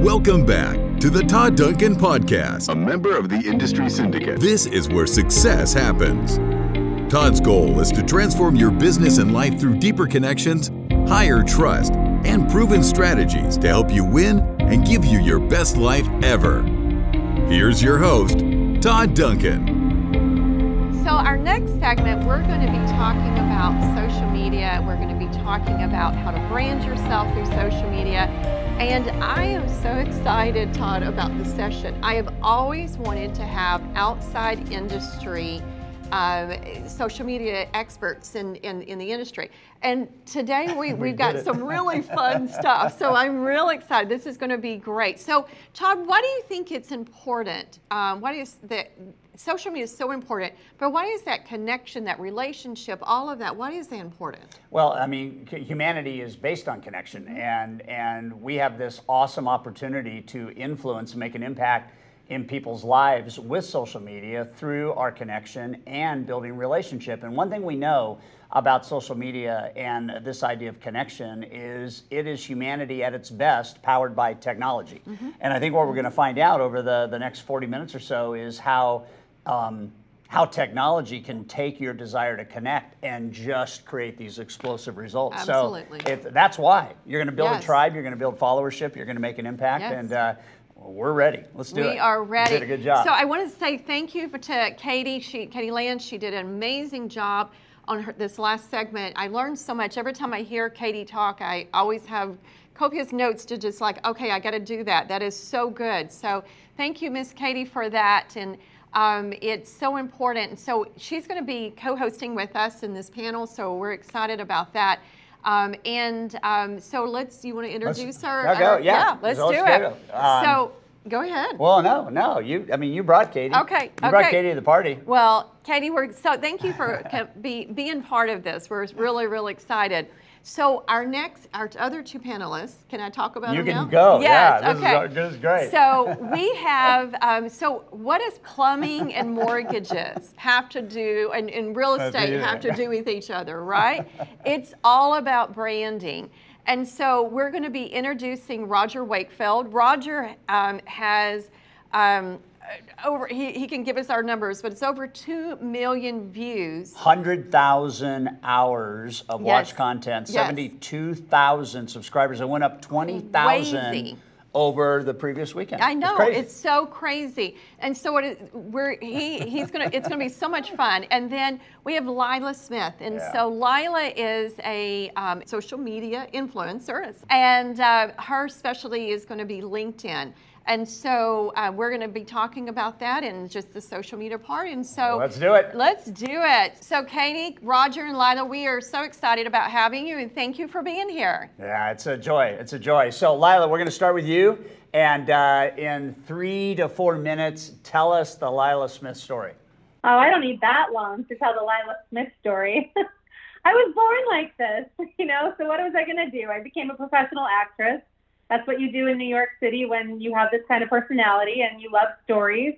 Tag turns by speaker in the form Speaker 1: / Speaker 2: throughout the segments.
Speaker 1: Welcome back to the Todd Duncan Podcast,
Speaker 2: a member of the Industry Syndicate.
Speaker 1: This is where success happens. Todd's goal is to transform your business and life through deeper connections, higher trust, and proven strategies to help you win and give you your best life ever. Here's your host, Todd Duncan.
Speaker 3: So, our next segment, we're going to be talking about social media. We're going to be talking about how to brand yourself through social media. And I am so excited, Todd, about the session. I have always wanted to have outside industry uh, social media experts in, in, in, the industry. And today we, we've got some really fun stuff. So I'm real excited. This is going to be great. So, Todd, why do you think it's important? Um, why is that social media is so important, but why is that connection, that relationship, all of that, why is that important?
Speaker 4: Well, I mean, humanity is based on connection, and, and we have this awesome opportunity to influence and make an impact in people's lives with social media through our connection and building relationship. And one thing we know about social media and this idea of connection is it is humanity at its best powered by technology. Mm-hmm. And I think what we're going to find out over the, the next 40 minutes or so is how um, how technology can take your desire to connect and just create these explosive results.
Speaker 3: Absolutely.
Speaker 4: So if, that's why you're going to build yes. a tribe, you're going to build followership, you're going to make an impact, yes. and uh, well, we're ready. Let's do
Speaker 3: we
Speaker 4: it.
Speaker 3: We are ready.
Speaker 4: You did a good job.
Speaker 3: So I want to say thank you for, to Katie. She, Katie Lance. She did an amazing job on her, this last segment. I learned so much. Every time I hear Katie talk, I always have copious notes to just like, okay, I got to do that. That is so good. So thank you, Miss Katie, for that. And um, it's so important. So she's going to be co-hosting with us in this panel. So we're excited about that. Um, and um, so let's, you want to introduce let's,
Speaker 4: her? I'll go, yeah.
Speaker 3: yeah let's, do it. Um, so go ahead.
Speaker 4: Well, no, no. You, I mean, you brought Katie.
Speaker 3: Okay. You
Speaker 4: okay. brought Katie to the party.
Speaker 3: Well, Katie, we're so thank you for be, being part of this. We're really, really excited. So our next, our other two panelists, can I talk about
Speaker 4: you
Speaker 3: them
Speaker 4: can
Speaker 3: now?
Speaker 4: go.
Speaker 3: Yes.
Speaker 4: Yeah,
Speaker 3: okay.
Speaker 4: Is, this is great.
Speaker 3: So we have. Um, so what does plumbing and mortgages have to do, and, and real estate have to do with each other, right? it's all about branding. And so we're going to be introducing Roger Wakefield. Roger um, has um, over he, he can give us our numbers but it's over 2 million views
Speaker 4: 100000 hours of yes. watch content yes. 72000 subscribers it went up 20000 over the previous weekend.
Speaker 3: I know it's, it's, so crazy, and so it is, we're he he's gonna it's gonna be so much fun. And then we have Lila Smith, and yeah. so Lila is a um, social media influencer, and uh, her specialty is going to be LinkedIn. And so uh, we're going to be talking about that and just the social media part. And so
Speaker 4: let's do it.
Speaker 3: Let's do it. So, Katie, Roger, and Lila, we are so excited about having you and thank you for being here.
Speaker 4: Yeah, it's a joy. It's a joy. So, Lila, we're going to start with you. And uh, in three to four minutes, tell us the Lila Smith story.
Speaker 5: Oh, I don't need that long to tell the Lila Smith story. I was born like this, you know, so what was I going to do? I became a professional actress that's what you do in New York City when you have this kind of personality and you love stories.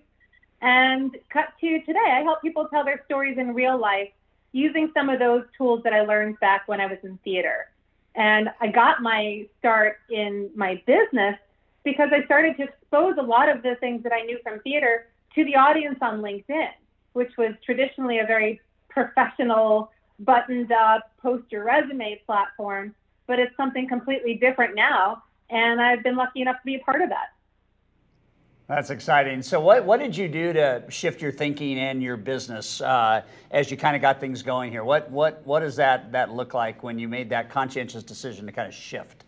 Speaker 5: And cut to today, I help people tell their stories in real life using some of those tools that I learned back when I was in theater. And I got my start in my business because I started to expose a lot of the things that I knew from theater to the audience on LinkedIn, which was traditionally a very professional, buttoned up, post your resume platform. But it's something completely different now and I've been lucky enough to be a part of that.
Speaker 4: That's exciting. So, what, what did you do to shift your thinking and your business uh, as you kind of got things going here? What, what, what does that, that look like when you made that conscientious decision to kind of shift?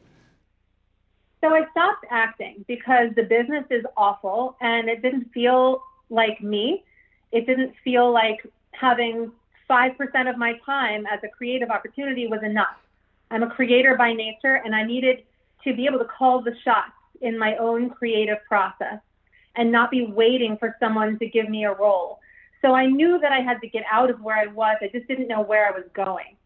Speaker 5: So, I stopped acting because the business is awful and it didn't feel like me. It didn't feel like having 5% of my time as a creative opportunity was enough. I'm a creator by nature and I needed to be able to call the shots in my own creative process and not be waiting for someone to give me a role. So I knew that I had to get out of where I was. I just didn't know where I was going.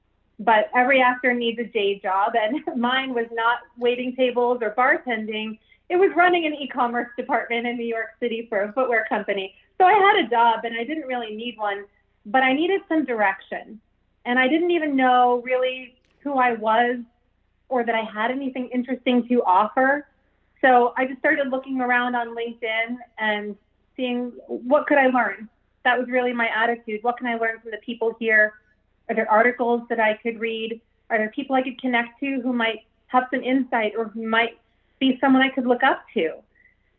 Speaker 5: But every actor needs a day job, and mine was not waiting tables or bartending. It was running an e commerce department in New York City for a footwear company. So I had a job, and I didn't really need one, but I needed some direction. And I didn't even know really who I was or that I had anything interesting to offer. So I just started looking around on LinkedIn and seeing what could I learn. That was really my attitude. What can I learn from the people here? Are there articles that I could read? Are there people I could connect to who might have some insight or who might be someone I could look up to?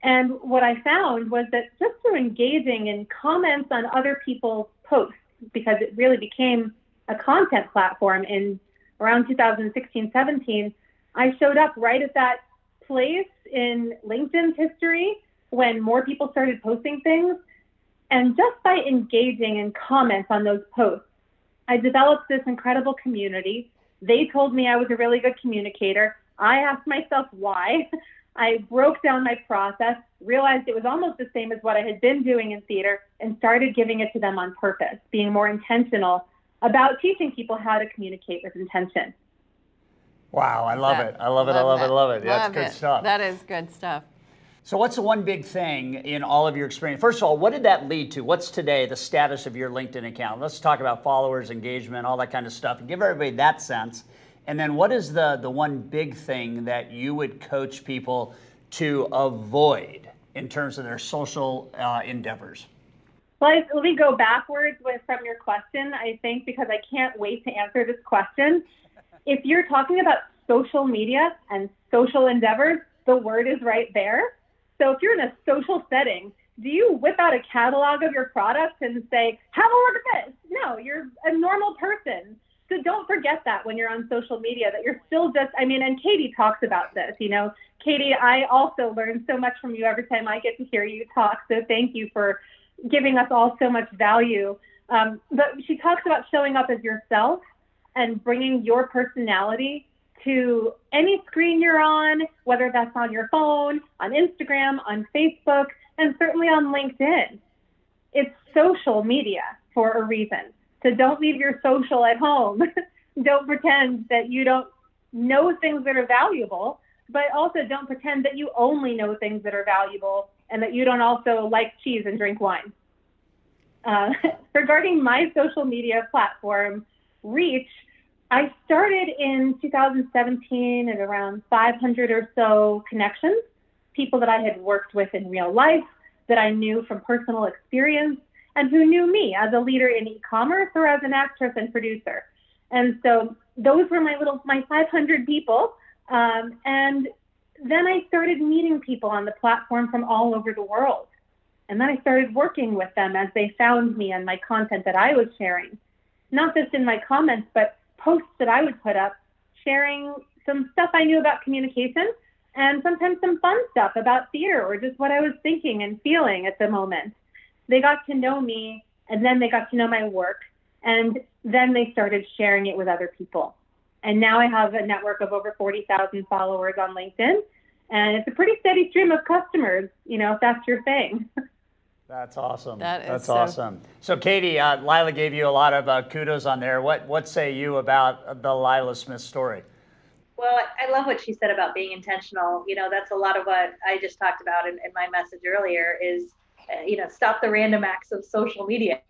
Speaker 5: And what I found was that just through engaging in comments on other people's posts, because it really became a content platform in around 2016, 17, I showed up right at that place in LinkedIn's history when more people started posting things. And just by engaging in comments on those posts, I developed this incredible community. They told me I was a really good communicator. I asked myself why. I broke down my process, realized it was almost the same as what I had been doing in theater, and started giving it to them on purpose, being more intentional about teaching people how to communicate with intention.
Speaker 4: Wow, I love that, it. I love, love it. I love it. I love it. Yeah, That's good
Speaker 3: it.
Speaker 4: stuff.
Speaker 3: That is good stuff.
Speaker 4: So, what's the one big thing in all of your experience? First of all, what did that lead to? What's today the status of your LinkedIn account? Let's talk about followers, engagement, all that kind of stuff, and give everybody that sense. And then, what is the the one big thing that you would coach people to avoid in terms of their social uh, endeavors?
Speaker 5: Well, let me go backwards with from your question. I think because I can't wait to answer this question. If you're talking about social media and social endeavors, the word is right there. So if you're in a social setting, do you whip out a catalog of your products and say, have a look at this? No, you're a normal person. So don't forget that when you're on social media, that you're still just, I mean, and Katie talks about this, you know, Katie, I also learn so much from you every time I get to hear you talk. So thank you for giving us all so much value. Um, but she talks about showing up as yourself and bringing your personality to any screen you're on, whether that's on your phone, on Instagram, on Facebook, and certainly on LinkedIn. It's social media for a reason. So don't leave your social at home. don't pretend that you don't know things that are valuable, but also don't pretend that you only know things that are valuable and that you don't also like cheese and drink wine. Uh, regarding my social media platform, Reach, I started in 2017 at around 500 or so connections, people that I had worked with in real life, that I knew from personal experience, and who knew me as a leader in e-commerce or as an actress and producer. And so those were my little, my 500 people. Um, and then I started meeting people on the platform from all over the world. And then I started working with them as they found me and my content that I was sharing, not just in my comments, but posts that I would put up sharing some stuff I knew about communication and sometimes some fun stuff about theater or just what I was thinking and feeling at the moment. They got to know me and then they got to know my work and then they started sharing it with other people. And now I have a network of over 40,000 followers on LinkedIn and it's a pretty steady stream of customers, you know, if that's your thing.
Speaker 4: That's awesome.
Speaker 3: That is
Speaker 4: That's
Speaker 3: so...
Speaker 4: awesome. So, Katie, uh, Lila gave you a lot of uh, kudos on there. What what say you about the Lila Smith story?
Speaker 6: Well, I love what she said about being intentional. You know, that's a lot of what I just talked about in, in my message earlier. Is uh, you know, stop the random acts of social media.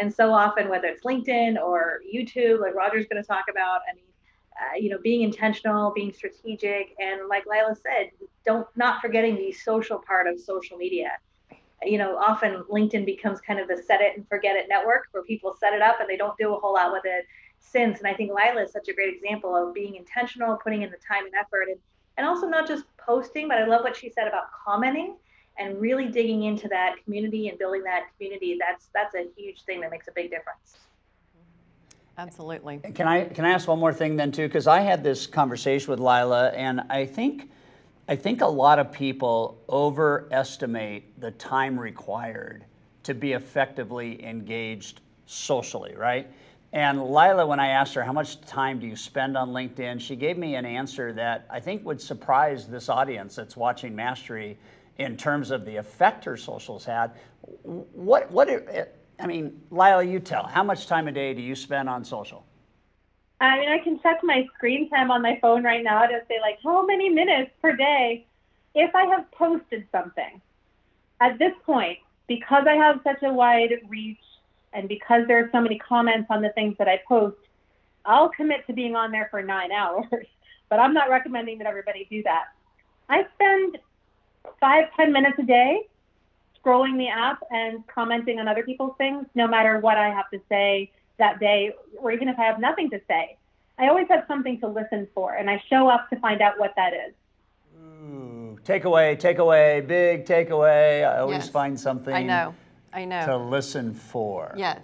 Speaker 6: And so often, whether it's LinkedIn or YouTube, like Roger's going to talk about, I mean, uh, you know, being intentional, being strategic, and like Lila said, don't not forgetting the social part of social media you know, often LinkedIn becomes kind of the set it and forget it network where people set it up and they don't do a whole lot with it since. And I think Lila is such a great example of being intentional, putting in the time and effort, and, and also not just posting, but I love what she said about commenting and really digging into that community and building that community. That's that's a huge thing that makes a big difference.
Speaker 3: Absolutely.
Speaker 4: Can I can I ask one more thing then too? Because I had this conversation with Lila, and I think I think a lot of people overestimate the time required to be effectively engaged socially, right? And Lila, when I asked her how much time do you spend on LinkedIn, she gave me an answer that I think would surprise this audience that's watching Mastery in terms of the effect her socials had. What, what, I mean, Lila, you tell, how much time a day do you spend on social?
Speaker 5: I mean, I can check my screen time on my phone right now to say, like, how many minutes per day if I have posted something. At this point, because I have such a wide reach and because there are so many comments on the things that I post, I'll commit to being on there for nine hours. But I'm not recommending that everybody do that. I spend five, ten minutes a day scrolling the app and commenting on other people's things, no matter what I have to say that day, or even if I have nothing to say. I always have something to listen for, and I show up to find out what that is.
Speaker 4: Ooh, takeaway, takeaway, big takeaway. I always
Speaker 3: Yes.
Speaker 4: find something
Speaker 3: I know. I know.
Speaker 4: to listen for.
Speaker 3: yes.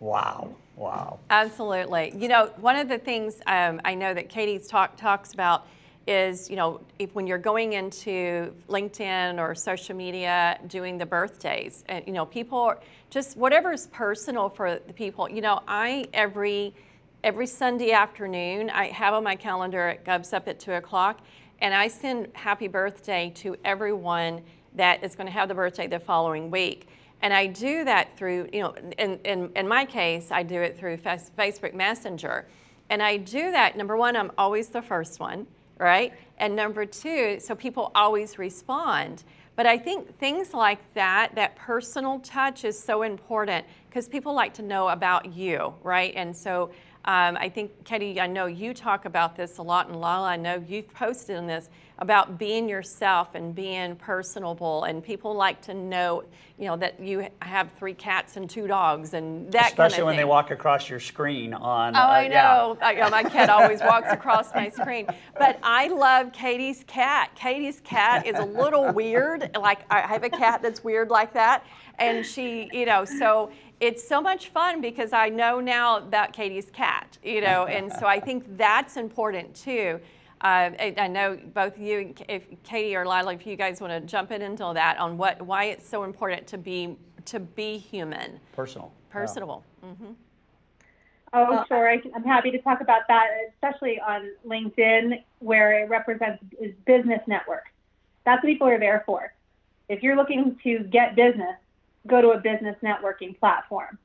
Speaker 4: Wow. Wow.
Speaker 3: Absolutely. You know, one of the things um, I know that Katie's talk talks about is, you know, if when you're going into LinkedIn or social media doing the birthdays, and you know, people are just whatever is personal for the people. You know, I every every Sunday afternoon I have on my calendar it goes up at two o'clock, and I send happy birthday to everyone that is going to have the birthday the following week. And I do that through, you know, in, in, in my case, I do it through Facebook Messenger. And I do that, number one, I'm always the first one, right? And number two, so people always respond. But I think things like that, that personal touch is so important because people like to know about you, right? And so um, I think, Katie, I know you talk about this a lot, and Lila, I know you've posted on this about being yourself and being personable, and people like to know, you know, that you have three cats and two dogs and that
Speaker 4: Especially
Speaker 3: kind of
Speaker 4: when they walk across your screen on.
Speaker 3: Oh,
Speaker 4: uh,
Speaker 3: I
Speaker 4: yeah.
Speaker 3: know. I- yeah, my cat always walks across my screen. But I love Katie's cat. Katie's cat is a little weird. Like I have a cat that's weird like that, and she, you know, so it's so much fun because I know now about Katie's cat, you know, and so I think that's important too. Uh, I I know both you, if Katie or Lila, if you guys want to jump in into that on what why it's so important to be to be human,
Speaker 4: Personal. personable. yeah.
Speaker 3: personable.
Speaker 5: Oh, sure. I can, I'm happy to talk about that, especially on LinkedIn, where it represents is business network. That's what people are there for. If you're looking to get business, go to a business networking platform.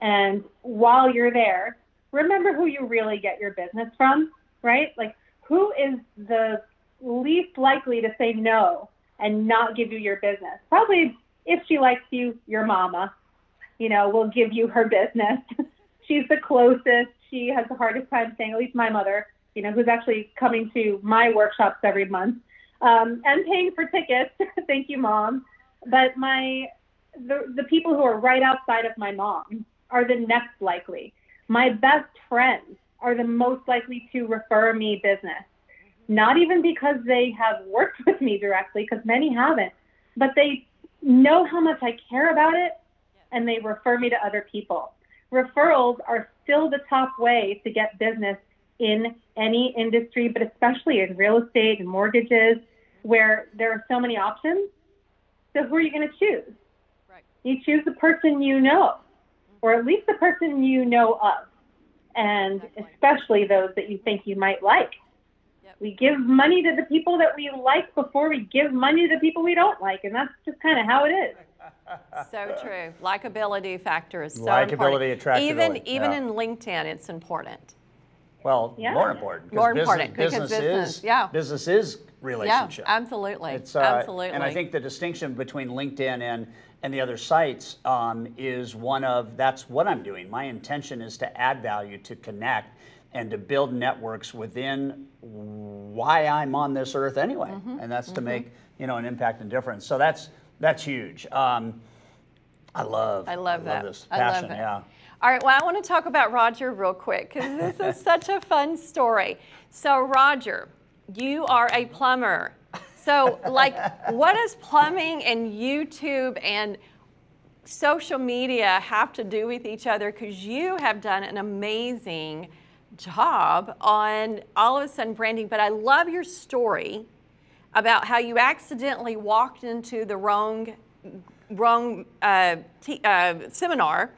Speaker 5: And while you're there, remember who you really get your business from, right? Like, who is the least likely to say no and not give you your business? Probably, if she likes you, your mama, you know, will give you her business. She's the closest. She has the hardest time saying, at least my mother, you know, who's actually coming to my workshops every month um, and paying for tickets. Thank you, mom. But my the, the people who are right outside of my mom are the next likely. My best friends are the most likely to refer me business. Not even because they have worked with me directly, because many haven't, but they know how much I care about it and they refer me to other people. Referrals are still the top way to get business in any industry, but especially in real estate and mortgages, where there are so many options. So, who are you going to choose?
Speaker 3: Right.
Speaker 5: You choose the person you know, or at least the person you know of, and
Speaker 3: Exactly.
Speaker 5: especially those that you think you might like.
Speaker 3: Yep.
Speaker 5: We give money to the people that we like before we give money to the people we don't like, and that's just kind of how it is.
Speaker 3: So true. Likability factor is so
Speaker 4: Likability,
Speaker 3: important. Even
Speaker 4: attractability,
Speaker 3: even
Speaker 4: yeah.
Speaker 3: in LinkedIn, it's important.
Speaker 4: Well,
Speaker 5: Yeah.
Speaker 4: more important.
Speaker 3: More
Speaker 4: business-
Speaker 3: important, because
Speaker 4: business,
Speaker 3: business,
Speaker 4: is
Speaker 3: yeah.
Speaker 4: business is
Speaker 3: Yeah,
Speaker 4: relationship.
Speaker 3: absolutely.
Speaker 4: It's, uh,
Speaker 3: absolutely.
Speaker 4: And I think the distinction between LinkedIn and, and the other sites um, is one of that's what I'm doing. My intention is to add value, to connect, and to build networks within why I'm on this earth anyway,
Speaker 3: Mm-hmm,
Speaker 4: and that's to make you know an impact and difference. So that's that's huge. Um, I love.
Speaker 3: I love that.
Speaker 4: this
Speaker 3: I love
Speaker 4: passion.
Speaker 3: it.
Speaker 4: Yeah.
Speaker 3: All right, well, I want to talk about Roger real quick because this is such a fun story. So, Roger, you are a plumber. So, like, what does plumbing and YouTube and social media have to do with each other? Because you have done an amazing job on all of a sudden branding. But I love your story about how you accidentally walked into the wrong wrong uh, uh, seminar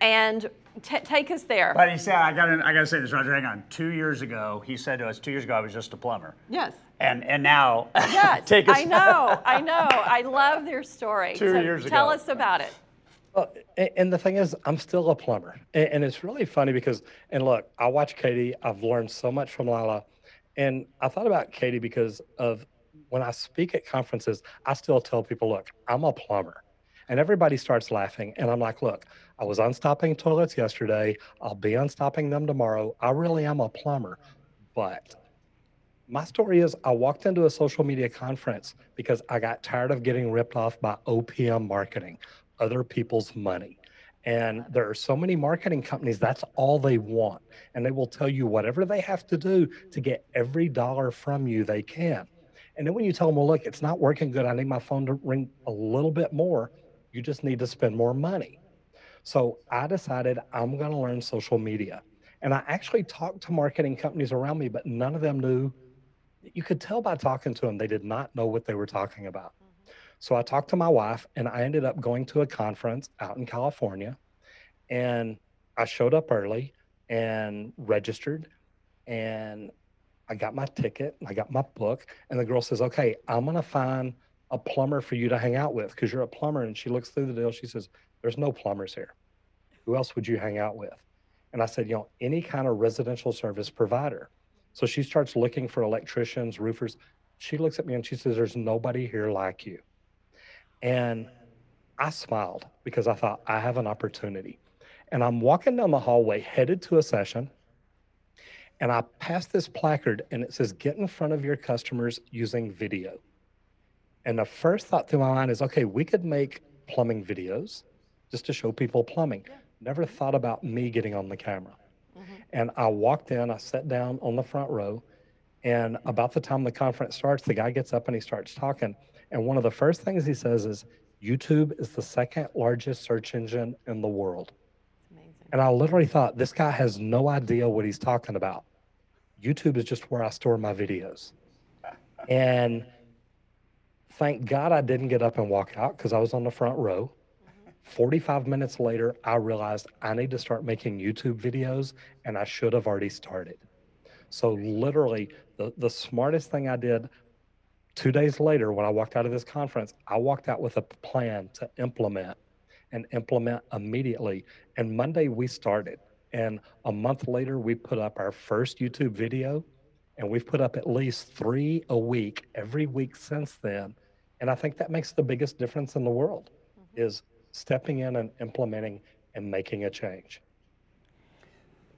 Speaker 3: and t- take us there.
Speaker 4: But he said, I got I got to say this, Roger. Hang on. Two years ago, he said to us, two years ago, I was just a plumber.
Speaker 3: yes.
Speaker 4: And and now,
Speaker 3: Yes.
Speaker 4: take us.
Speaker 3: I know. I know. I love their story.
Speaker 4: Two
Speaker 3: so
Speaker 4: years
Speaker 3: Tell
Speaker 4: ago.
Speaker 3: us about it.
Speaker 7: Well, and the thing is, I'm still a plumber, and, and it's really funny because, and look, I watch Katie. I've learned so much from Lila, and I thought about Katie because of when I speak at conferences, I still tell people, look, I'm a plumber, and everybody starts laughing, and I'm like, look, I was unstopping toilets yesterday. I'll be unstopping them tomorrow. I really am a plumber, but My story is I walked into a social media conference because I got tired of getting ripped off by OPM marketing, other people's money. And there are so many marketing companies, that's all they want. And they will tell you whatever they have to do to get every dollar from you they can. And then when you tell them, well, look, it's not working good, I need my phone to ring a little bit more, you just need to spend more money. So I decided I'm going to learn social media. And I actually talked to marketing companies around me, but none of them knew. You could tell by talking to them, they did not know what they were talking about. So I talked to my wife, and I ended up going to a conference out in California. And I showed up early and registered, and I got my ticket, I got my book, and the girl says, Okay, I'm going to find a plumber for you to hang out with because you're a plumber. And she looks through the deal. She says, There's no plumbers here. Who else would you hang out with? And I said, You know, any kind of residential service provider. So she starts looking for electricians, roofers. She looks at me and she says, There's nobody here like you. And I smiled because I thought, I have an opportunity. And I'm walking down the hallway headed to a session. And I pass this placard and it says, Get in front of your customers using video. And the first thought through my mind is, okay, we could make plumbing videos just to show people plumbing. Never thought about me getting on the camera. Mm-hmm. And I walked in, I sat down on the front row, and about the time the conference starts, the guy gets up and he starts talking. And one of the first things he says is, YouTube is the second largest search engine in the world. Amazing. And I literally thought, this guy has no idea what he's talking about. YouTube is just where I store my videos. And Thank God I didn't get up and walk out because I was on the front row. 45 minutes later, I realized I need to start making YouTube videos and I should have already started. So, literally, the, the smartest thing I did two days later when I walked out of this conference, I walked out with a plan to implement and implement immediately. And Monday we started. And a month later, we put up our first YouTube video. And we've put up at least three a week every week since then and I think that makes the biggest difference in the world mm-hmm. is stepping in and implementing and making a change.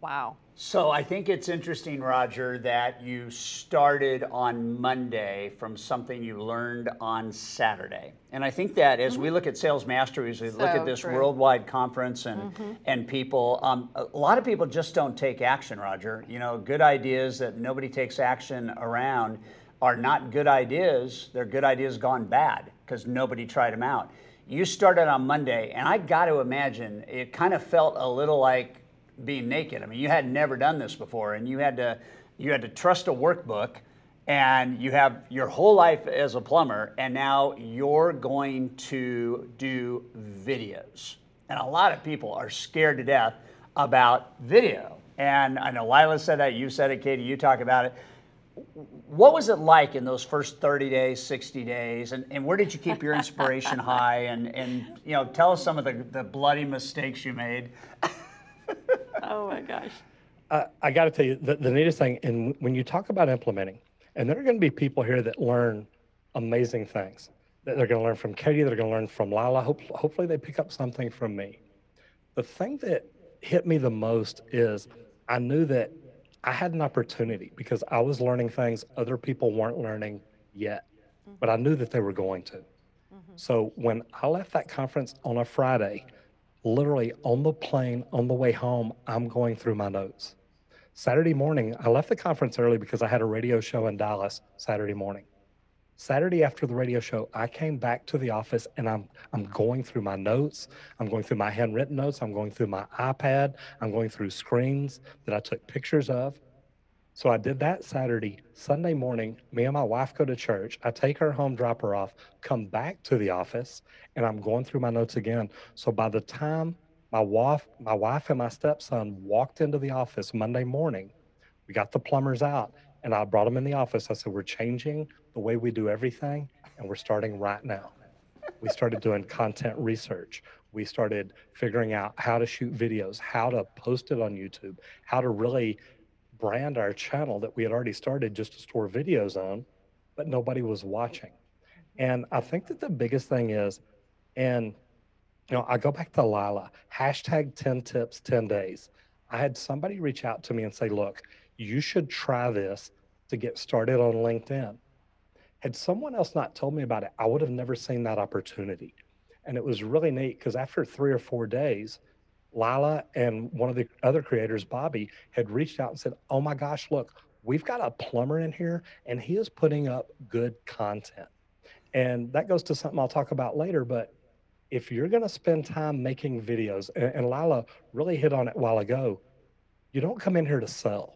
Speaker 3: Wow.
Speaker 4: So I think it's interesting, Roger, that you started on Monday from something you learned on Saturday. And I think that as mm-hmm. we look at Sales Mastery, as we so look at this true. worldwide conference and mm-hmm. and people, um, a lot of people just don't take action, Roger. You know, good ideas that nobody takes action around are not good ideas. They're good ideas gone bad because nobody tried them out. You started on Monday, and I got to imagine it kind of felt a little like being naked. I mean, you had never done this before, and you had to you had to trust a workbook, and you have your whole life as a plumber, and now you're going to do videos. And a lot of people are scared to death about video. And I know Lila said that, you said it, Katie, you talk about it what was it like in those first 30 days 60 days? And, and where did you keep your inspiration high? And, and you know tell us some of the, the bloody mistakes you made.
Speaker 3: Oh my gosh.
Speaker 7: Uh, i got to tell you the, the neatest thing and when you talk about implementing and there are going to be people here that learn amazing things that they're going to learn from katie they're going to learn from lila Hope, hopefully they pick up something from me. The thing that hit me the most is i knew that I had an opportunity because I was learning things other people weren't learning yet, mm-hmm. but I knew that they were going to. Mm-hmm. So when I left that conference on a Friday, literally on the plane on the way home, I'm going through my notes. Saturday morning, I left the conference early because I had a radio show in Dallas Saturday morning. Saturday after the radio show, I came back to the office and I'm I'm going through my notes. I'm going through my handwritten notes. I'm going through my iPad. I'm going through screens that I took pictures of. So I did that Saturday. Sunday morning, me and my wife go to church. I take her home, drop her off, come back to the office, and I'm going through my notes again. So by the time my wife, my wife and my stepson walked into the office Monday morning, we got the plumbers out and I brought them in the office. I said, We're changing the way we do everything, and we're starting right now. We started doing content research. We started figuring out how to shoot videos, how to post it on YouTube, how to really brand our channel that we had already started just to store videos on, but nobody was watching. And I think that the biggest thing is, and you know, I go back to Lila, hashtag 10 tips, 10 days. I had somebody reach out to me and say, look, you should try this to get started on LinkedIn. Had someone else not told me about it, I would have never seen that opportunity. And it was really neat because after three or four days, Lila and one of the other creators, Bobby, had reached out and said, Oh my gosh, look, we've got a plumber in here and he is putting up good content. And that goes to something I'll talk about later. But if you're going to spend time making videos, and, and Lila really hit on it a while ago, you don't come in here to sell.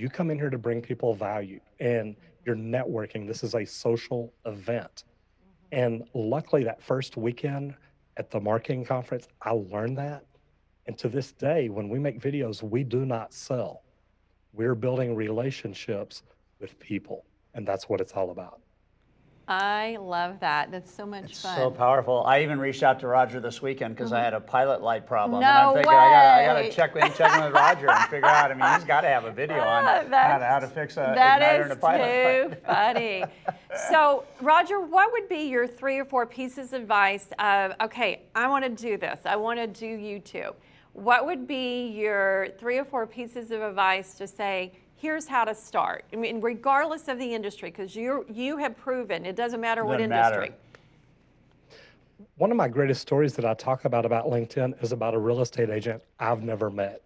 Speaker 7: You come in here to bring people value and you're networking. This is a social event. Mm-hmm. And luckily, that first weekend at the marketing conference, I learned that. And to this day, when we make videos, we do not sell. We're building relationships with people. And that's what it's all about.
Speaker 3: I love that. That's so much
Speaker 4: It's
Speaker 3: fun.
Speaker 4: so powerful. I even reached out to Roger this weekend because I had a pilot light problem. and
Speaker 3: Mm-hmm.
Speaker 4: I'm thinking I gotta, I gotta check in, check in with Roger and figure out. I mean, he's got to have a video on
Speaker 3: Ah,
Speaker 4: how to, how to fix a
Speaker 3: That
Speaker 4: igniter and a pilot
Speaker 3: That
Speaker 4: is too
Speaker 3: funny. So, Roger, what would be your three or four pieces of advice of, okay, I want to do this, I want to do YouTube. What would be your three or four pieces of advice to say, here's how to start? I mean, regardless of the industry, because you you have proven it doesn't matter what
Speaker 4: Doesn't matter.
Speaker 3: industry.
Speaker 7: One of my greatest stories that I talk about about LinkedIn is about a real estate agent I've never met.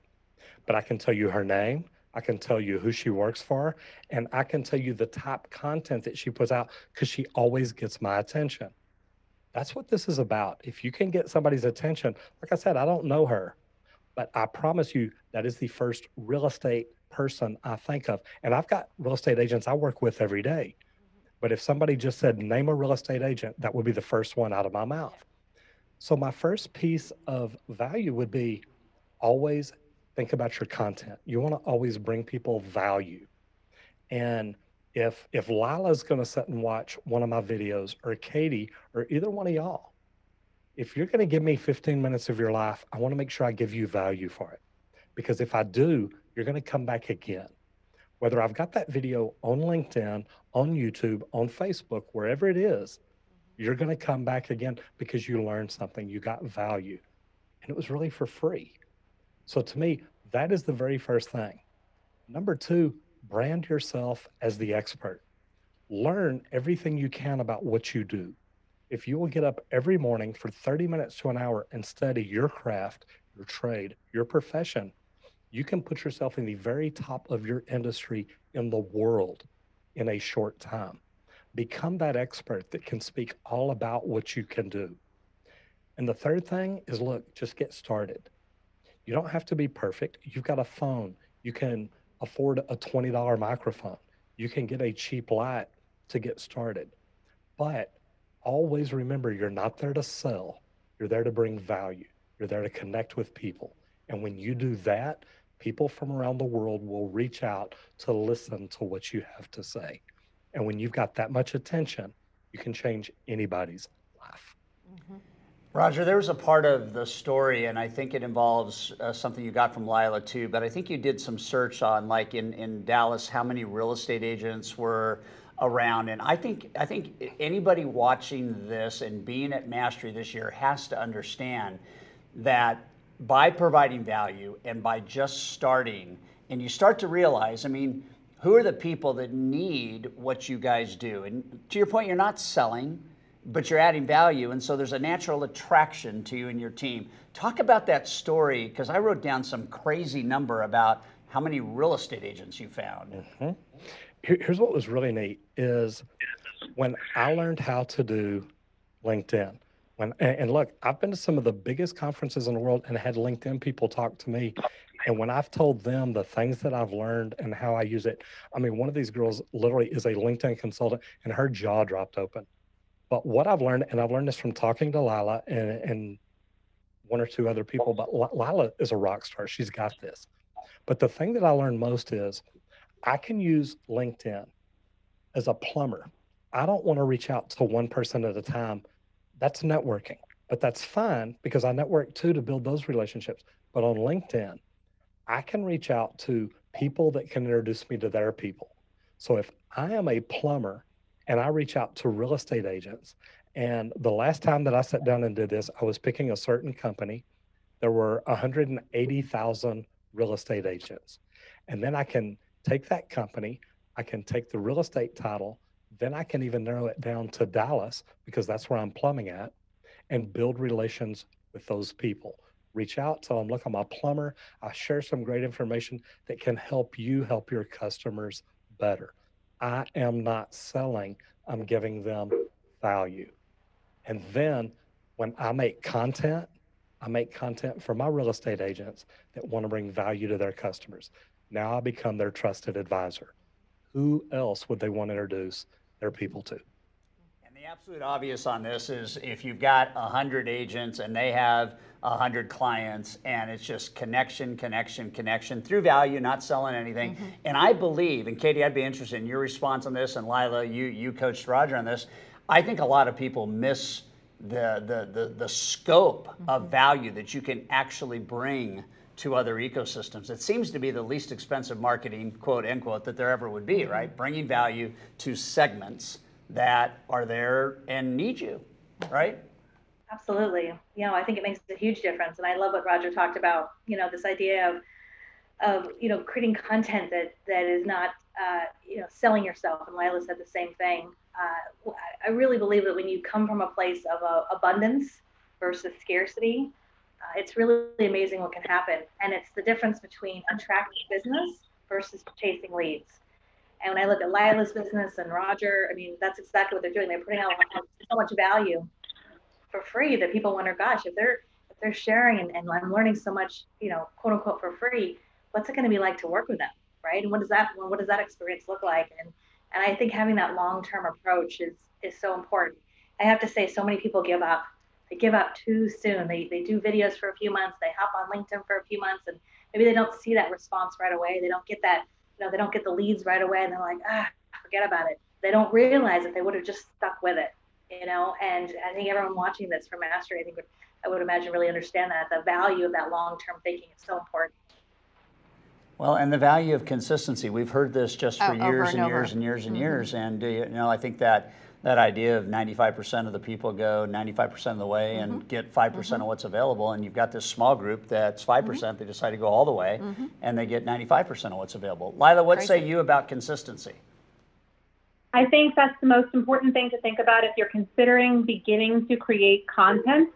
Speaker 7: But I can tell you her name, I can tell you who she works for, and I can tell you the top content that she puts out because she always gets my attention. That's what this is about. If you can get somebody's attention, like I said, I don't know her, but I promise you that is the first real estate person I think of. And I've got real estate agents I work with every day. Mm-hmm. But if somebody just said, name a real estate agent, that would be the first one out of my mouth. So, my first piece of value would be always think about your content. You want to always bring people value. And if if Lila's going to sit and watch one of my videos, or Katie, or either one of y'all, if you're going to give me 15 minutes of your life, I want to make sure I give you value for it. Because if I do, you're going to come back again. Whether I've got that video on LinkedIn, on YouTube, on Facebook, wherever it is, you're going to come back again because you learned something, you got value. And it was really for free. So to me, that is the very first thing. Number two, brand yourself as the expert. Learn everything you can about what you do. If you will get up every morning for 30 minutes to an hour and study your craft, your trade, your profession, you can put yourself in the very top of your industry in the world in a short time. Become that expert that can speak all about what you can do. And the third thing is look, just get started. You don't have to be perfect. You've got a phone. You can afford a $20 microphone. You can get a cheap light to get started. But always remember you're not there to sell, you're there to bring value, you're there to connect with people. And when you do that, people from around the world will reach out to listen to what you have to say. And when you've got that much attention, you can change anybody's life.
Speaker 4: Roger, there was a part of the story, and I think it involves uh, something you got from Lila too. But I think you did some search on, like in, in Dallas, how many real estate agents were around. And I think I think anybody watching this and being at Mastery this year has to understand that by providing value and by just starting, and you start to realize, I mean, who are the people that need what you guys do? And to your point, you're not selling but you're adding value. And so there's a natural attraction to you and your team. Talk about that story because i wrote down some crazy number about how many real estate agents you found. Mm-hmm.
Speaker 7: Here- Here's what was really neat is when I learned how to do LinkedIn. When and, look, I've been to some of the biggest conferences in the world and had LinkedIn people talk to me. And when I've told them the things that I've learned and how I use it, I mean, one of these girls literally is a LinkedIn consultant and her jaw dropped open. But what I've learned, and I've learned this from talking to Lila and, and one or two other people, but Lila is a rock star. She's got this. But the thing that I learned most is I can use LinkedIn as a plumber. I don't want to reach out to one person at a time. That's networking, but that's fine because I network too to build those relationships. But on LinkedIn, I can reach out to people that can introduce me to their people. So if I am a plumber and I reach out to real estate agents, and the last time that I sat down and did this, I was picking a certain company. There were 180,000 real estate agents. And then I can take that company, I can take the real estate title, then I can even narrow it down to Dallas because that's where I'm plumbing at and build relations with those people. Reach out, tell them, look, I'm a plumber. I share some great information that can help you help your customers better. I am not selling, I'm giving them value. And then when I make content, I make content for my real estate agents that want to bring value to their customers. Now I become their trusted advisor. Who else would they want to introduce their people to?
Speaker 4: And the absolute obvious on this is if you've got 100 agents and they have 100 clients and it's just connection, connection, connection through value, not selling anything. Mm-hmm. And I believe, and Katie, I'd be interested in your response on this, and Lila, you, you coached Roger on this. I think a lot of people miss the, the, the, the scope mm-hmm. of value that you can actually bring to other ecosystems. It seems to be the least expensive marketing, quote unquote, that there ever would be, right? Mm-hmm. Bringing value to segments that are there and need you, right?
Speaker 6: Absolutely. You know, I think it makes a huge difference. And I love what Roger talked about, you know, this idea of, of you know, creating content that, that is not, uh, you know, selling yourself. And Lila said the same thing. Uh, I really believe that when you come from a place of uh, abundance versus scarcity, uh, it's really amazing what can happen. And it's the difference between attracting business versus chasing leads. And when I look at Lila's business and Roger, I mean, that's exactly what they're doing. They're putting out so much value for free that people wonder, gosh, if they're if they're sharing and, and I'm learning so much, you know, quote unquote for free, what's it going to be like to work with them, right? And what does that what does that experience look like? And and I think having that long-term approach is is so important. I have to say, so many people give up. They give up too soon. They they do videos for a few months. They hop on LinkedIn for a few months, and maybe they don't see that response right away. They don't get that, you know, they don't get the leads right away, and they're like, ah, forget about it. They don't realize that they would have just stuck with it, you know. And I think everyone watching this for mastery, I think would, I would imagine really understand that the value of that long-term thinking is so important.
Speaker 4: Well, and the value of consistency. We've heard this just for oh, years and, and years and years and mm-hmm. years. And, uh, you know, I think that that idea of 95% of the people go 95% of the way mm-hmm. and get 5% mm hmm of what's available. And you've got this small group that's 5%, mm-hmm. percent they decide to go all the way mm-hmm. and they get 95% of what's available. Lila, what Crazy. say you about consistency?
Speaker 5: I think that's the most important thing to think about if you're considering beginning to create content.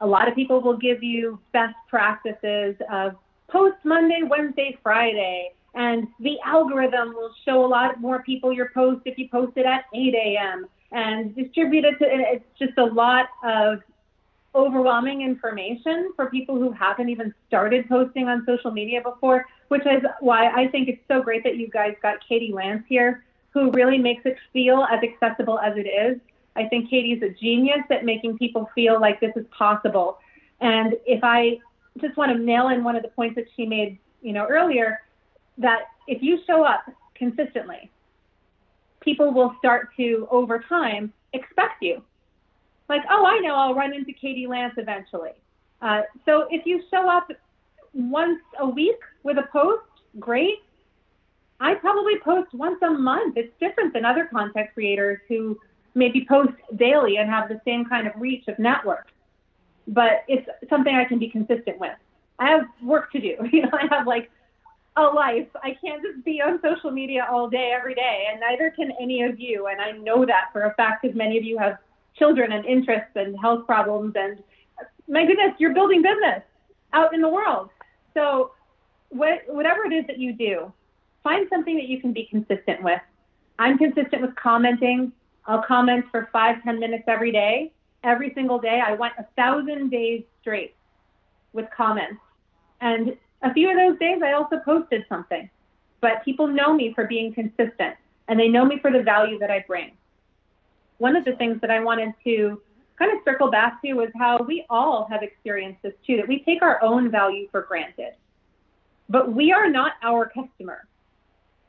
Speaker 5: A lot of people will give you best practices of post Monday, Wednesday, Friday, and the algorithm will show a lot more people your post if you post it at 8 a.m. and distribute it to, it's just a lot of overwhelming information for people who haven't even started posting on social media before, which is why I think it's so great that you guys got Katie Lance here, who really makes it feel as accessible as it is. I think Katie's a genius at making people feel like this is possible. And if I just want to nail in one of the points that she made, you know, earlier, that if you show up consistently, people will start to, over time, expect you. Like, oh, I know I'll run into Katie Lance eventually. Uh, so if you show up once a week with a post, great. I probably post once a month. It's different than other content creators who maybe post daily and have the same kind of reach of network but it's something I can be consistent with. I have work to do. You know, I have like a life. I can't just be on social media all day, every day, and neither can any of you. And I know that for a fact because many of you have children and interests and health problems. And my goodness, you're building business out in the world. So, what, whatever it is that you do, find something that you can be consistent with. I'm consistent with commenting. I'll comment for five, ten minutes every day every single day. I went a thousand days straight with comments. And a few of those days, I also posted something. But people know me for being consistent and they know me for the value that I bring. One of the things that I wanted to kind of circle back to was how we all have experienced this too, that we take our own value for granted. But we are not our customer.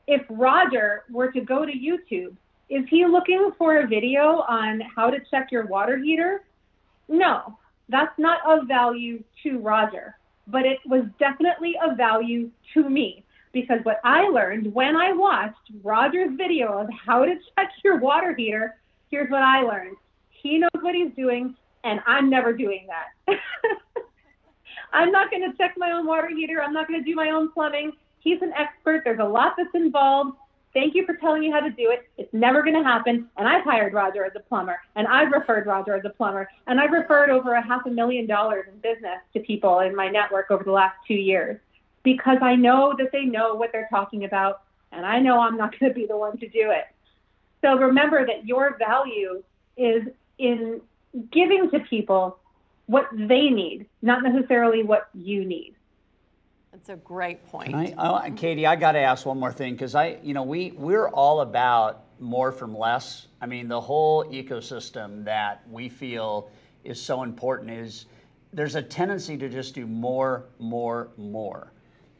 Speaker 5: If Roger were to go to YouTube is he looking for a video on how to check your water heater? No, that's not of value to Roger, but it was definitely of value to me because what I learned when I watched Roger's video of how to check your water heater, here's what I learned. He knows what he's doing, and I'm never doing that. I'm not going to check my own water heater. I'm not going to do my own plumbing. He's an expert. There's a lot that's involved Thank you for telling me how to do it. It's never going to happen. And I've hired Roger as a plumber, and I've referred Roger as a plumber, and I've referred over a half a million dollars in business to people in my network over the last two years because I know that they know what they're talking about, and I know I'm not going to be the one to do it. So remember that your value is in giving to people what they need, not necessarily what you need.
Speaker 3: That's a great point.
Speaker 4: I, oh, Katie, I got to ask one more thing because I, you know, we we're all about more from less. I mean, the whole ecosystem that we feel is so important is there's a tendency to just do more, more, more.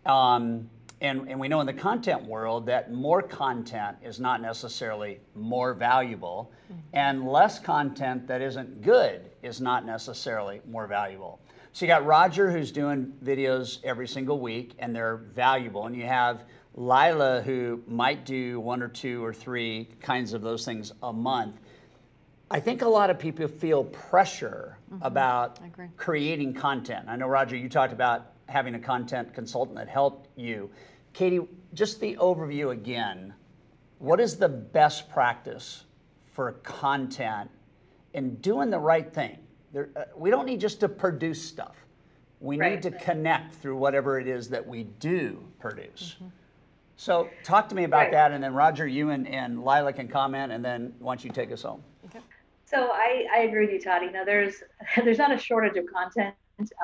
Speaker 4: Um, and, and we know in the content world that more content is not necessarily more valuable, mm-hmm. and less content that isn't good is not necessarily more valuable. So you got Roger who's doing videos every single week and they're valuable, and you have Lila who might do one or two or three kinds of those things a month. I think a lot of people feel pressure mm-hmm. about creating content. I know Roger, you talked about having a content consultant that helped you. Katie, just the overview again. What is the best practice for content and doing the right thing? There, uh, we don't need just to produce stuff. We right. need to connect through whatever it is that we do produce. Mm-hmm. So, talk to me about right. that, and then Roger, you and, and Lila can comment, and then why don't you take us home? Okay.
Speaker 6: So, I, I agree with you, Todd. You know, there's there's not a shortage of content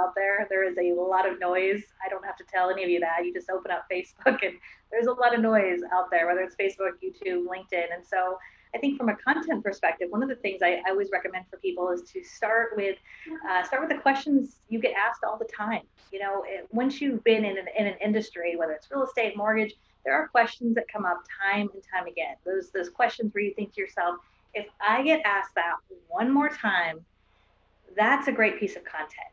Speaker 6: out there. There is a lot of noise. I don't have to tell any of you that. You just open up Facebook and there's a lot of noise out there, whether it's Facebook, YouTube, LinkedIn. And so I think from a content perspective, one of the things I, I always recommend for people is to start with uh, start with the questions you get asked all the time. You know, it, once you've been in an, in an industry, whether it's real estate, mortgage, there are questions that come up time and time again. Those those questions where you think to yourself, if I get asked that one more time, that's a great piece of content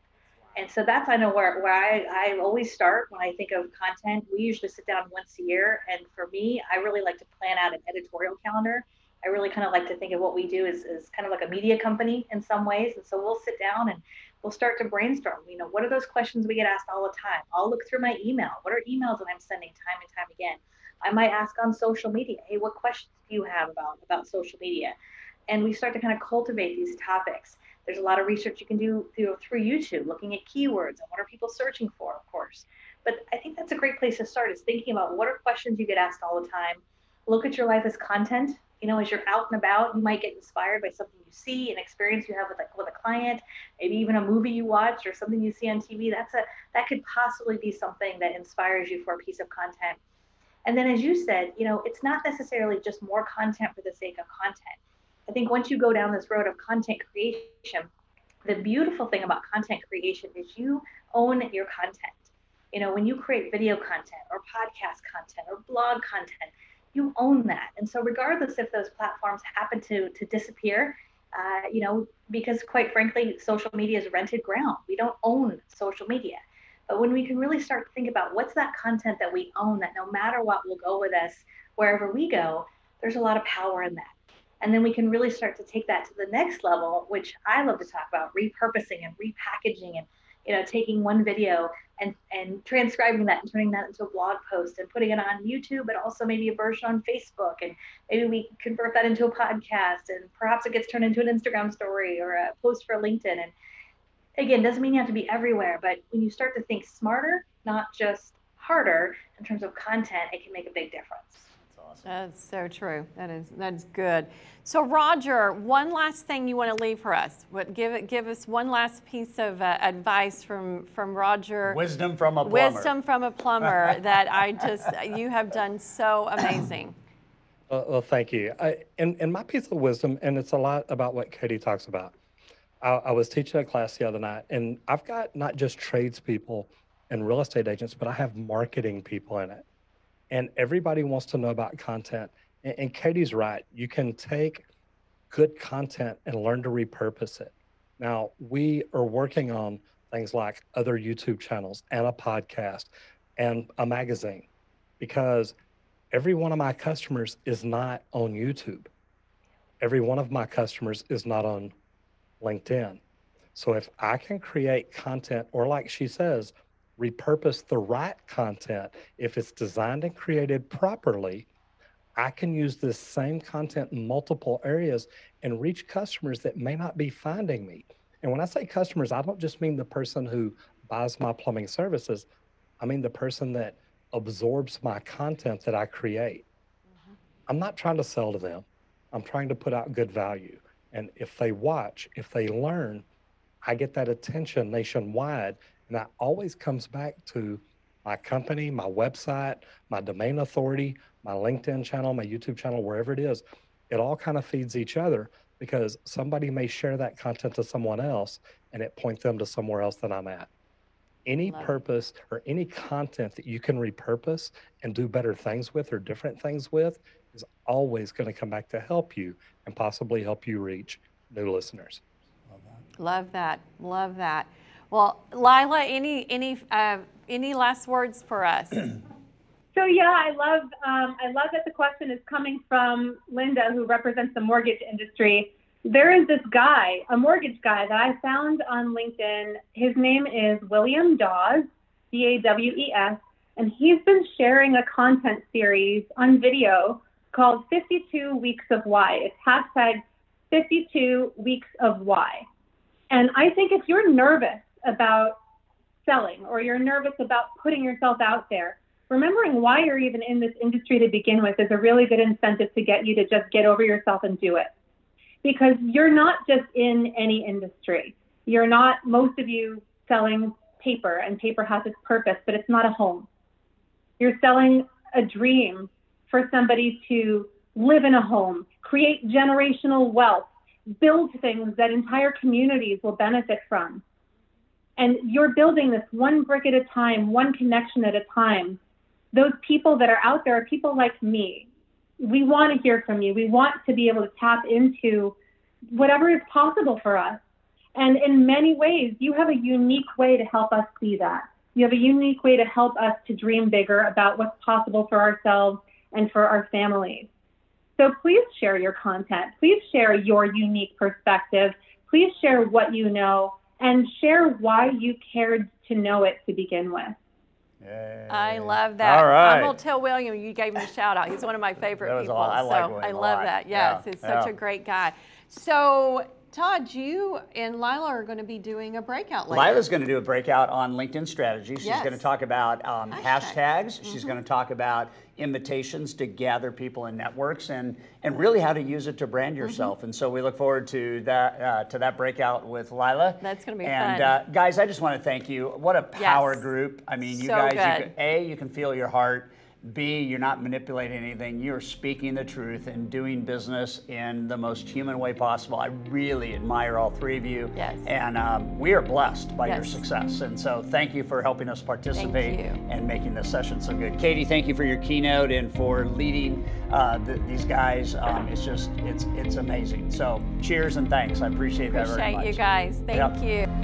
Speaker 6: and so that's I know where, where I, I always start when I think of content. We usually sit down once a year. And for me, I really like to plan out an editorial calendar. I really kind of like to think of what we do as, as kind of like a media company in some ways. And so we'll sit down and we'll start to brainstorm. You know, what are those questions we get asked all the time? I'll look through my email. What are emails that I'm sending time and time again? I might ask on social media, hey, what questions do you have about about social media? And we start to kind of cultivate these topics. There's a lot of research you can do through, through YouTube, looking at keywords and what are people searching for, of course. But I think that's a great place to start is thinking about what are questions you get asked all the time. Look at your life as content. You know, as you're out and about, you might get inspired by something you see, an experience you have with a, with a client, maybe even a movie you watch or something you see on TV. That's a that could possibly be something that inspires you for a piece of content. And then, as you said, you know, it's not necessarily just more content for the sake of content. I think once you go down this road of content creation, the beautiful thing about content creation is you own your content. You know, when you create video content or podcast content or blog content, you own that. And so, regardless if those platforms happen to to disappear, uh, you know, because quite frankly, social media is rented ground. We don't own social media. But when we can really start to think about what's that content that we own, that no matter what will go with us wherever we go, there's a lot of power in that. And then we can really start to take that to the next level, which I love to talk about repurposing and repackaging and you know taking one video and and transcribing that and turning that into a blog post and putting it on YouTube, but also maybe a version on Facebook and maybe we convert that into a podcast and perhaps it gets turned into an Instagram story or a post for LinkedIn. And again, doesn't mean you have to be everywhere, but when you start to think smarter, not just harder in terms of content, it can make a big difference
Speaker 3: awesome. That's so true. That is that is good. So Roger, one last thing you want to leave for us. What give it give us one last piece of uh, advice from from Roger.
Speaker 4: Wisdom from a plumber.
Speaker 3: Wisdom from a plumber that I just you have done so amazing.
Speaker 7: Well, well thank you. I, and, and my piece of wisdom, and it's a lot about what Katie talks about. I, I was teaching a class the other night, and I've got not just tradespeople and real estate agents, but I have marketing people in it and everybody wants to know about content. And, and Katie's right. You can take good content and learn to repurpose it. Now, we are working on things like other YouTube channels and a podcast and a magazine because every one of my customers is not on YouTube. Every one of my customers is not on LinkedIn. So if I can create content, or like she says, repurpose the right content if it's designed and created properly I can use this same content in multiple areas and reach customers that may not be finding me. And when I say customers, I don't just mean the person who buys my plumbing services, I mean the person that absorbs my content that I create. Mm-hmm. I'm not trying to sell to them, I'm trying to put out good value. And if they watch, if they learn, I get that attention nationwide. And that always comes back to my company, my website, my domain authority, my LinkedIn channel, my YouTube channel, wherever it is. It all kind of feeds each other because somebody may share that content to someone else and it point them to somewhere else that I'm at. Any Love purpose it. or any content that you can repurpose and do better things with or different things with is always going to come back to help you and possibly help you reach new listeners.
Speaker 3: Love that. Love that. Love that. Well, Lila, any any uh, any last words for us?
Speaker 5: So yeah, I love um, I love that the question is coming from Linda, who represents the mortgage industry. There is this guy, a mortgage guy that I found on LinkedIn. His name is William Dawes, D A W E S, and he's been sharing a content series on video called 52 Weeks of Why. It's hashtag 52 Weeks of Why. And I think if you're nervous about selling or you're nervous about putting yourself out there, remembering why you're even in this industry to begin with is a really good incentive to get you to just get over yourself and do it. Because you're not just in any industry. You're not, most of you, selling paper, and paper has its purpose, but it's not a home. You're selling a dream for somebody to live in a home, create generational wealth, build things that entire communities will benefit from. And you're building this one brick at a time, one connection at a time. Those people that are out there are people like me. We want to hear from you. We want to be able to tap into whatever is possible for us. And in many ways, you have a unique way to help us see that. You have a unique way to help us to dream bigger about what's possible for ourselves and for our families. So please share your content. Please share your unique perspective. Please share what you know and share why you cared to know it to begin with.
Speaker 3: Yay. I love that.
Speaker 4: All right.
Speaker 3: I'm gonna tell William you gave him a shout out. He's one of my favorite people.
Speaker 4: I like
Speaker 3: so
Speaker 4: William
Speaker 3: I love that. Yes,
Speaker 4: yeah.
Speaker 3: he's such
Speaker 4: yeah.
Speaker 3: a great guy. So Todd, you and Lila are going to be doing a breakout later.
Speaker 4: Lila's going to do a breakout on LinkedIn strategy. She's
Speaker 3: yes.
Speaker 4: going to talk about um, hashtags. hashtags. She's
Speaker 3: mm-hmm.
Speaker 4: going to talk about invitations to gather people in networks and and really how to use it to brand mm-hmm. yourself. Mm-hmm. And so we look forward to that uh, to that breakout with Lila.
Speaker 3: That's going to be
Speaker 4: and,
Speaker 3: fun.
Speaker 4: And uh, guys, I just want to thank you. What a power
Speaker 3: yes.
Speaker 4: group! I mean, you
Speaker 3: so
Speaker 4: guys.
Speaker 3: You
Speaker 4: can, a, you can feel your heart. B, you're not manipulating anything. You're speaking the truth and doing business in the most human way possible. I really admire all three of you.
Speaker 3: Yes.
Speaker 4: And um, we are blessed by
Speaker 3: yes.
Speaker 4: your success. And so thank you for helping us participate and making this session so good. Katie, thank you for your keynote and for leading uh, the, these guys. Um, it's just, it's, it's amazing. So cheers and thanks. I appreciate,
Speaker 3: appreciate
Speaker 4: that very much.
Speaker 3: Appreciate you guys. Thank yep. you.